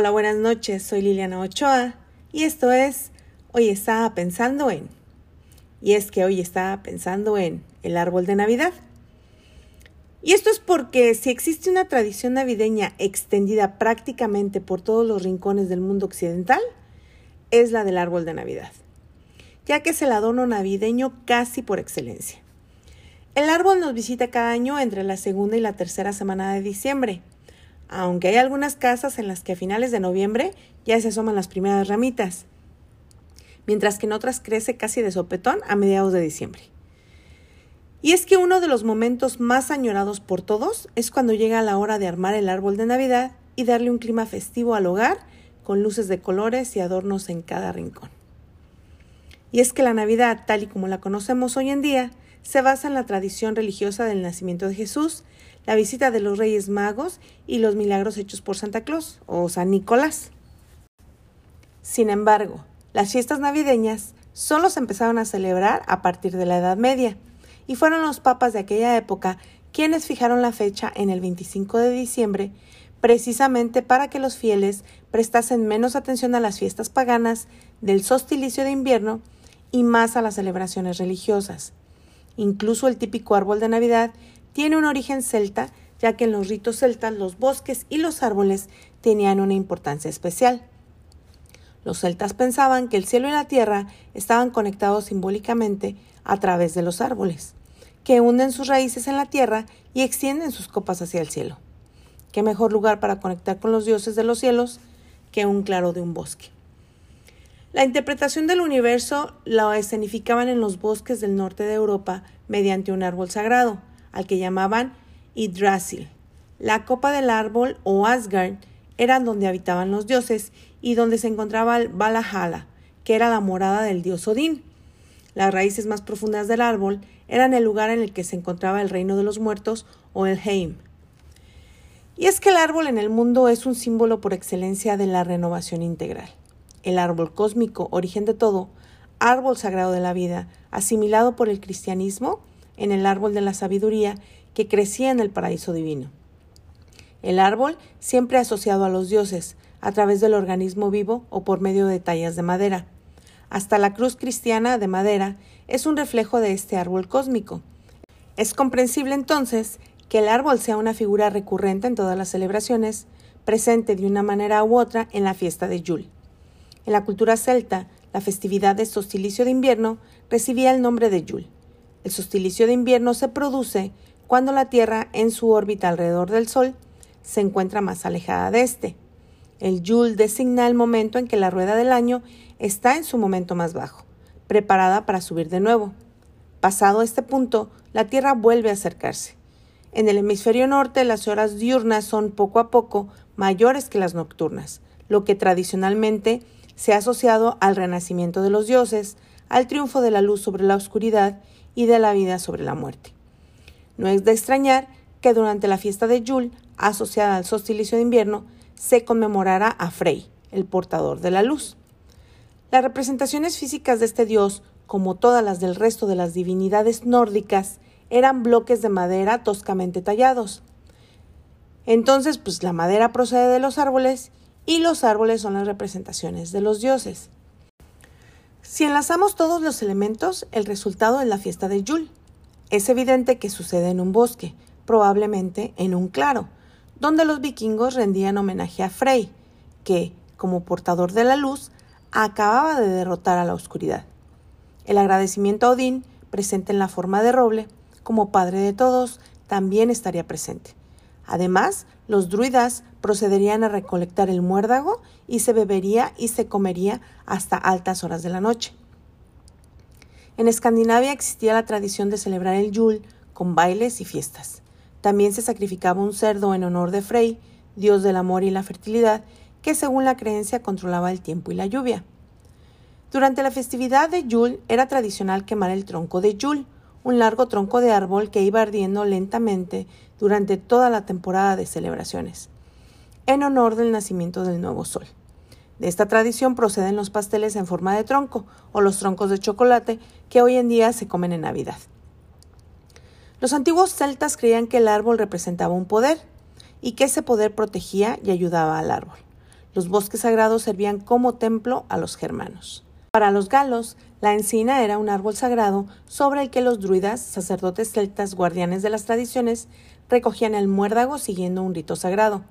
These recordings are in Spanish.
Hola, buenas noches, soy Liliana Ochoa y esto es Hoy estaba pensando en. Y es que hoy estaba pensando en el árbol de Navidad. Y esto es porque si existe una tradición navideña extendida prácticamente por todos los rincones del mundo occidental, es la del árbol de Navidad, ya que es el adorno navideño casi por excelencia. El árbol nos visita cada año entre la segunda y la tercera semana de diciembre aunque hay algunas casas en las que a finales de noviembre ya se asoman las primeras ramitas, mientras que en otras crece casi de sopetón a mediados de diciembre. Y es que uno de los momentos más añorados por todos es cuando llega la hora de armar el árbol de Navidad y darle un clima festivo al hogar con luces de colores y adornos en cada rincón. Y es que la Navidad, tal y como la conocemos hoy en día, se basa en la tradición religiosa del nacimiento de Jesús la visita de los Reyes Magos y los milagros hechos por Santa Claus o San Nicolás. Sin embargo, las fiestas navideñas solo se empezaron a celebrar a partir de la Edad Media, y fueron los papas de aquella época quienes fijaron la fecha en el 25 de diciembre, precisamente para que los fieles prestasen menos atención a las fiestas paganas del sostilicio de invierno y más a las celebraciones religiosas. Incluso el típico árbol de Navidad tiene un origen celta, ya que en los ritos celtas los bosques y los árboles tenían una importancia especial. Los celtas pensaban que el cielo y la tierra estaban conectados simbólicamente a través de los árboles, que hunden sus raíces en la tierra y extienden sus copas hacia el cielo. ¿Qué mejor lugar para conectar con los dioses de los cielos que un claro de un bosque? La interpretación del universo la escenificaban en los bosques del norte de Europa mediante un árbol sagrado, al que llamaban Yggdrasil. La copa del árbol o Asgard eran donde habitaban los dioses y donde se encontraba el Valhalla, que era la morada del dios Odín. Las raíces más profundas del árbol eran el lugar en el que se encontraba el reino de los muertos o el Heim. Y es que el árbol en el mundo es un símbolo por excelencia de la renovación integral. El árbol cósmico, origen de todo, árbol sagrado de la vida, asimilado por el cristianismo, en el árbol de la sabiduría que crecía en el paraíso divino. El árbol siempre asociado a los dioses, a través del organismo vivo o por medio de tallas de madera. Hasta la cruz cristiana de madera es un reflejo de este árbol cósmico. Es comprensible entonces que el árbol sea una figura recurrente en todas las celebraciones, presente de una manera u otra en la fiesta de Yule. En la cultura celta, la festividad de solsticio de invierno recibía el nombre de Yule. El solsticio de invierno se produce cuando la Tierra en su órbita alrededor del Sol se encuentra más alejada de este. El Yule designa el momento en que la rueda del año está en su momento más bajo, preparada para subir de nuevo. Pasado este punto, la Tierra vuelve a acercarse. En el hemisferio norte las horas diurnas son poco a poco mayores que las nocturnas, lo que tradicionalmente se ha asociado al renacimiento de los dioses, al triunfo de la luz sobre la oscuridad y de la vida sobre la muerte. No es de extrañar que durante la fiesta de Yule, asociada al solsticio de invierno, se conmemorara a Frey, el portador de la luz. Las representaciones físicas de este dios, como todas las del resto de las divinidades nórdicas, eran bloques de madera toscamente tallados. Entonces, pues la madera procede de los árboles y los árboles son las representaciones de los dioses. Si enlazamos todos los elementos, el resultado es la fiesta de Yule. Es evidente que sucede en un bosque, probablemente en un claro, donde los vikingos rendían homenaje a Frey, que, como portador de la luz, acababa de derrotar a la oscuridad. El agradecimiento a Odín, presente en la forma de roble, como padre de todos, también estaría presente. Además, los druidas procederían a recolectar el muérdago y se bebería y se comería hasta altas horas de la noche. En Escandinavia existía la tradición de celebrar el Yule con bailes y fiestas. También se sacrificaba un cerdo en honor de Frey, dios del amor y la fertilidad, que según la creencia controlaba el tiempo y la lluvia. Durante la festividad de Yule era tradicional quemar el tronco de Yule, un largo tronco de árbol que iba ardiendo lentamente durante toda la temporada de celebraciones, en honor del nacimiento del nuevo sol. De esta tradición proceden los pasteles en forma de tronco o los troncos de chocolate que hoy en día se comen en Navidad. Los antiguos celtas creían que el árbol representaba un poder y que ese poder protegía y ayudaba al árbol. Los bosques sagrados servían como templo a los germanos. Para los galos, la encina era un árbol sagrado sobre el que los druidas, sacerdotes celtas guardianes de las tradiciones, recogían el muérdago siguiendo un rito sagrado.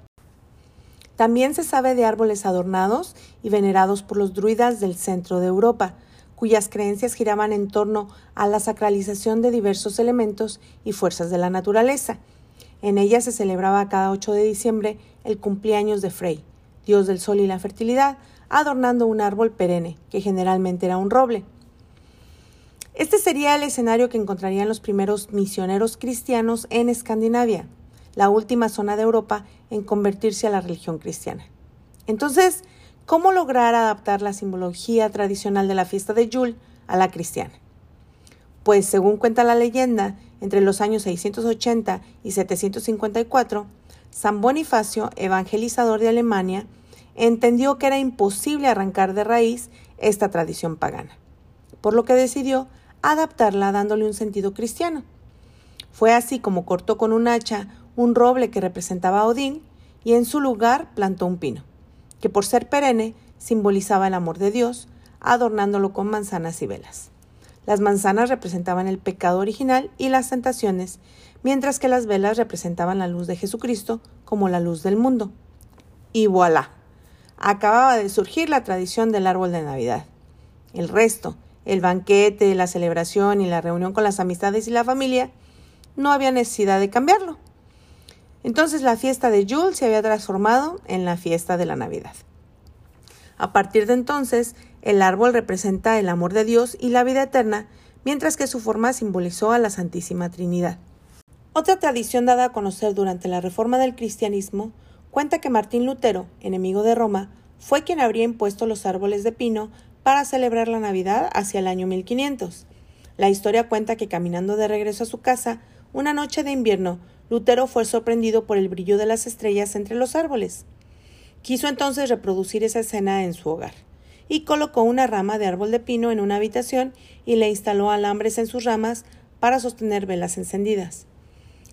También se sabe de árboles adornados y venerados por los druidas del centro de Europa, cuyas creencias giraban en torno a la sacralización de diversos elementos y fuerzas de la naturaleza. En ellas se celebraba cada 8 de diciembre el cumpleaños de Frey, dios del sol y la fertilidad, adornando un árbol perenne, que generalmente era un roble. Este sería el escenario que encontrarían los primeros misioneros cristianos en Escandinavia la última zona de Europa en convertirse a la religión cristiana. Entonces, ¿cómo lograr adaptar la simbología tradicional de la fiesta de Yule a la cristiana? Pues, según cuenta la leyenda, entre los años 680 y 754, San Bonifacio, evangelizador de Alemania, entendió que era imposible arrancar de raíz esta tradición pagana, por lo que decidió adaptarla dándole un sentido cristiano. Fue así como cortó con un hacha un roble que representaba a Odín y en su lugar plantó un pino, que por ser perenne simbolizaba el amor de Dios, adornándolo con manzanas y velas. Las manzanas representaban el pecado original y las tentaciones, mientras que las velas representaban la luz de Jesucristo como la luz del mundo. Y voilà, acababa de surgir la tradición del árbol de Navidad. El resto, el banquete, la celebración y la reunión con las amistades y la familia, no había necesidad de cambiarlo. Entonces la fiesta de Yule se había transformado en la fiesta de la Navidad. A partir de entonces, el árbol representa el amor de Dios y la vida eterna, mientras que su forma simbolizó a la Santísima Trinidad. Otra tradición dada a conocer durante la reforma del cristianismo cuenta que Martín Lutero, enemigo de Roma, fue quien habría impuesto los árboles de pino para celebrar la Navidad hacia el año 1500. La historia cuenta que caminando de regreso a su casa, una noche de invierno, Lutero fue sorprendido por el brillo de las estrellas entre los árboles. Quiso entonces reproducir esa escena en su hogar, y colocó una rama de árbol de pino en una habitación y le instaló alambres en sus ramas para sostener velas encendidas.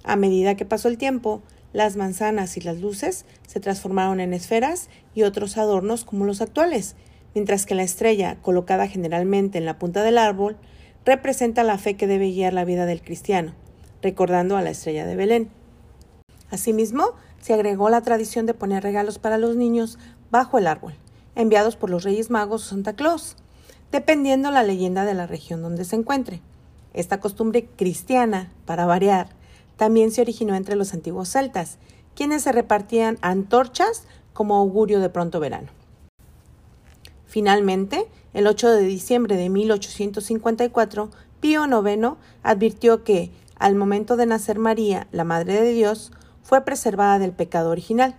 A medida que pasó el tiempo, las manzanas y las luces se transformaron en esferas y otros adornos como los actuales, mientras que la estrella, colocada generalmente en la punta del árbol, representa la fe que debe guiar la vida del cristiano recordando a la estrella de Belén. Asimismo, se agregó la tradición de poner regalos para los niños bajo el árbol, enviados por los Reyes Magos o Santa Claus, dependiendo la leyenda de la región donde se encuentre. Esta costumbre cristiana, para variar, también se originó entre los antiguos celtas, quienes se repartían antorchas como augurio de pronto verano. Finalmente, el 8 de diciembre de 1854, Pío IX advirtió que al momento de nacer María, la Madre de Dios, fue preservada del pecado original.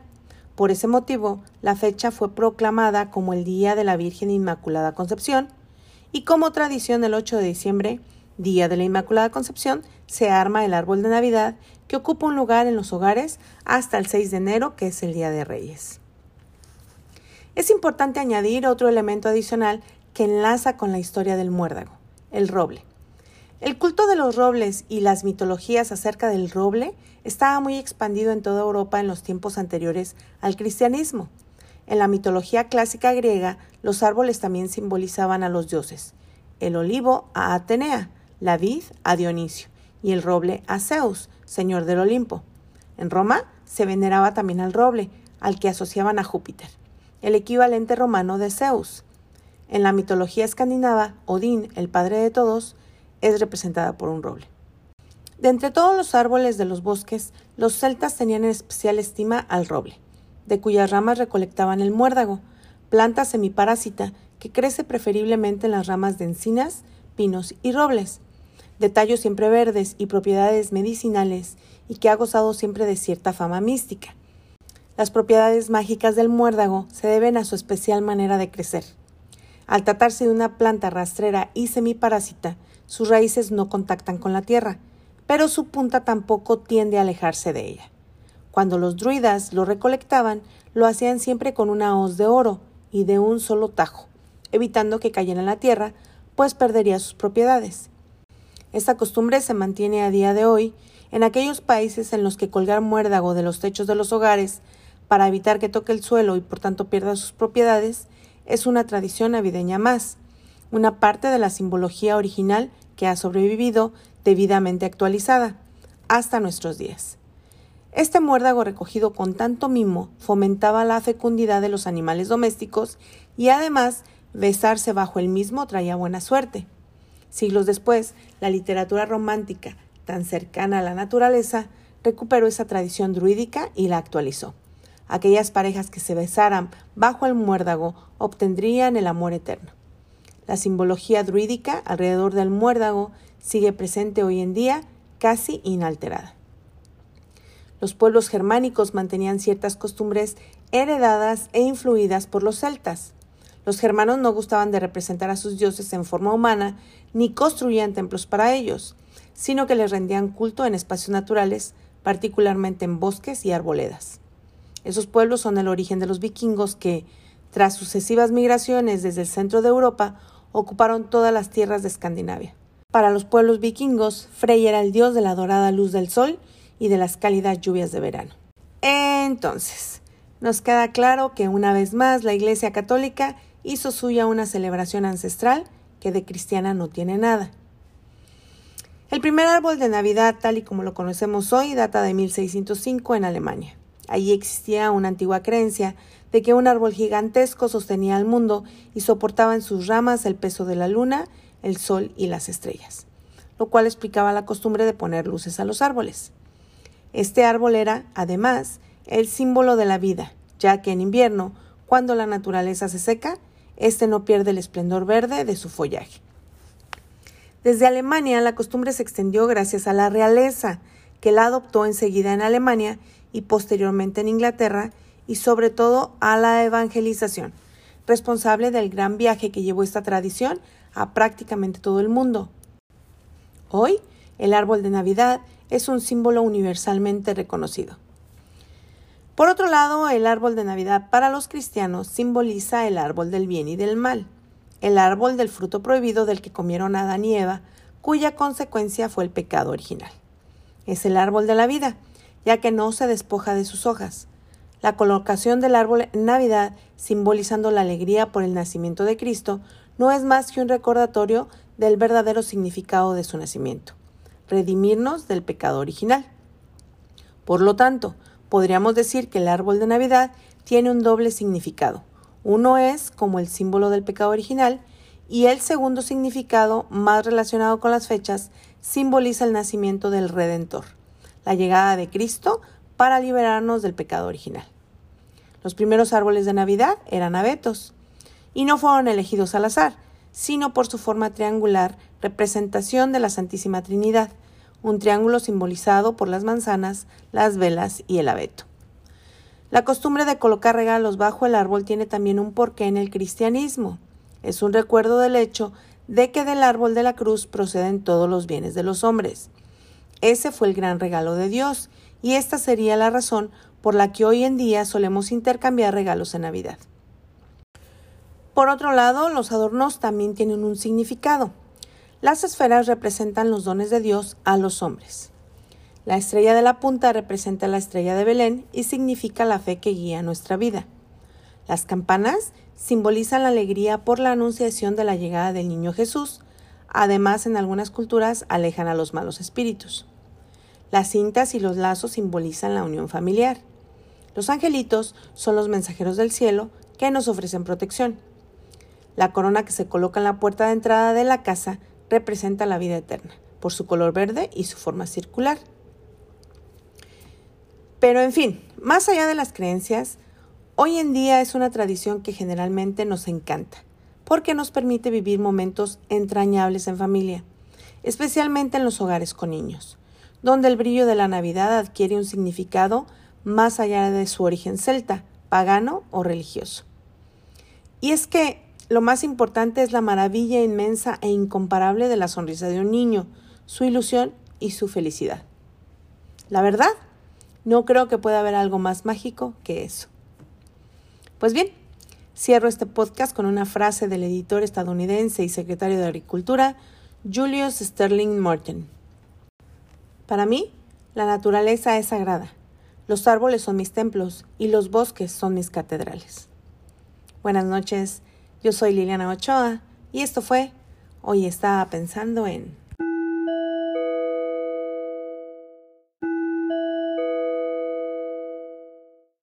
Por ese motivo, la fecha fue proclamada como el Día de la Virgen Inmaculada Concepción, y como tradición el 8 de diciembre, Día de la Inmaculada Concepción, se arma el árbol de Navidad que ocupa un lugar en los hogares hasta el 6 de enero, que es el Día de Reyes. Es importante añadir otro elemento adicional que enlaza con la historia del muérdago, el roble. El culto de los robles y las mitologías acerca del roble estaba muy expandido en toda Europa en los tiempos anteriores al cristianismo. En la mitología clásica griega, los árboles también simbolizaban a los dioses, el olivo a Atenea, la vid a Dionisio y el roble a Zeus, señor del Olimpo. En Roma se veneraba también al roble, al que asociaban a Júpiter, el equivalente romano de Zeus. En la mitología escandinava, Odín, el padre de todos, es representada por un roble. De entre todos los árboles de los bosques, los celtas tenían en especial estima al roble, de cuyas ramas recolectaban el muérdago, planta semiparásita que crece preferiblemente en las ramas de encinas, pinos y robles, de tallos siempre verdes y propiedades medicinales, y que ha gozado siempre de cierta fama mística. Las propiedades mágicas del muérdago se deben a su especial manera de crecer. Al tratarse de una planta rastrera y semiparásita, sus raíces no contactan con la tierra, pero su punta tampoco tiende a alejarse de ella. Cuando los druidas lo recolectaban, lo hacían siempre con una hoz de oro y de un solo tajo, evitando que cayera en la tierra, pues perdería sus propiedades. Esta costumbre se mantiene a día de hoy en aquellos países en los que colgar muérdago de los techos de los hogares para evitar que toque el suelo y por tanto pierda sus propiedades, es una tradición navideña más, una parte de la simbología original que ha sobrevivido debidamente actualizada hasta nuestros días. Este muérdago recogido con tanto mimo fomentaba la fecundidad de los animales domésticos y además besarse bajo el mismo traía buena suerte. Siglos después, la literatura romántica, tan cercana a la naturaleza, recuperó esa tradición druídica y la actualizó. Aquellas parejas que se besaran bajo el muérdago obtendrían el amor eterno. La simbología druídica alrededor del muérdago sigue presente hoy en día casi inalterada. Los pueblos germánicos mantenían ciertas costumbres heredadas e influidas por los celtas. Los germanos no gustaban de representar a sus dioses en forma humana ni construían templos para ellos, sino que les rendían culto en espacios naturales, particularmente en bosques y arboledas. Esos pueblos son el origen de los vikingos que, tras sucesivas migraciones desde el centro de Europa, ocuparon todas las tierras de Escandinavia. Para los pueblos vikingos, Frey era el dios de la dorada luz del sol y de las cálidas lluvias de verano. Entonces, nos queda claro que una vez más la Iglesia Católica hizo suya una celebración ancestral que de cristiana no tiene nada. El primer árbol de Navidad, tal y como lo conocemos hoy, data de 1605 en Alemania. Allí existía una antigua creencia de que un árbol gigantesco sostenía al mundo y soportaba en sus ramas el peso de la luna, el sol y las estrellas, lo cual explicaba la costumbre de poner luces a los árboles. Este árbol era, además, el símbolo de la vida, ya que en invierno, cuando la naturaleza se seca, éste no pierde el esplendor verde de su follaje. Desde Alemania la costumbre se extendió gracias a la realeza, que la adoptó enseguida en Alemania y posteriormente en Inglaterra, y sobre todo a la evangelización, responsable del gran viaje que llevó esta tradición a prácticamente todo el mundo. Hoy, el árbol de Navidad es un símbolo universalmente reconocido. Por otro lado, el árbol de Navidad para los cristianos simboliza el árbol del bien y del mal, el árbol del fruto prohibido del que comieron Adán y Eva, cuya consecuencia fue el pecado original. Es el árbol de la vida, ya que no se despoja de sus hojas. La colocación del árbol en Navidad, simbolizando la alegría por el nacimiento de Cristo, no es más que un recordatorio del verdadero significado de su nacimiento, redimirnos del pecado original. Por lo tanto, podríamos decir que el árbol de Navidad tiene un doble significado. Uno es como el símbolo del pecado original y el segundo significado, más relacionado con las fechas, simboliza el nacimiento del Redentor la llegada de Cristo para liberarnos del pecado original. Los primeros árboles de Navidad eran abetos y no fueron elegidos al azar, sino por su forma triangular, representación de la Santísima Trinidad, un triángulo simbolizado por las manzanas, las velas y el abeto. La costumbre de colocar regalos bajo el árbol tiene también un porqué en el cristianismo. Es un recuerdo del hecho de que del árbol de la cruz proceden todos los bienes de los hombres. Ese fue el gran regalo de Dios, y esta sería la razón por la que hoy en día solemos intercambiar regalos en Navidad. Por otro lado, los adornos también tienen un significado. Las esferas representan los dones de Dios a los hombres. La estrella de la punta representa la estrella de Belén y significa la fe que guía nuestra vida. Las campanas simbolizan la alegría por la anunciación de la llegada del niño Jesús, Además, en algunas culturas alejan a los malos espíritus. Las cintas y los lazos simbolizan la unión familiar. Los angelitos son los mensajeros del cielo que nos ofrecen protección. La corona que se coloca en la puerta de entrada de la casa representa la vida eterna, por su color verde y su forma circular. Pero en fin, más allá de las creencias, hoy en día es una tradición que generalmente nos encanta porque nos permite vivir momentos entrañables en familia, especialmente en los hogares con niños, donde el brillo de la Navidad adquiere un significado más allá de su origen celta, pagano o religioso. Y es que lo más importante es la maravilla inmensa e incomparable de la sonrisa de un niño, su ilusión y su felicidad. La verdad, no creo que pueda haber algo más mágico que eso. Pues bien, Cierro este podcast con una frase del editor estadounidense y secretario de Agricultura, Julius Sterling Morton. Para mí, la naturaleza es sagrada. Los árboles son mis templos y los bosques son mis catedrales. Buenas noches, yo soy Liliana Ochoa y esto fue Hoy estaba pensando en...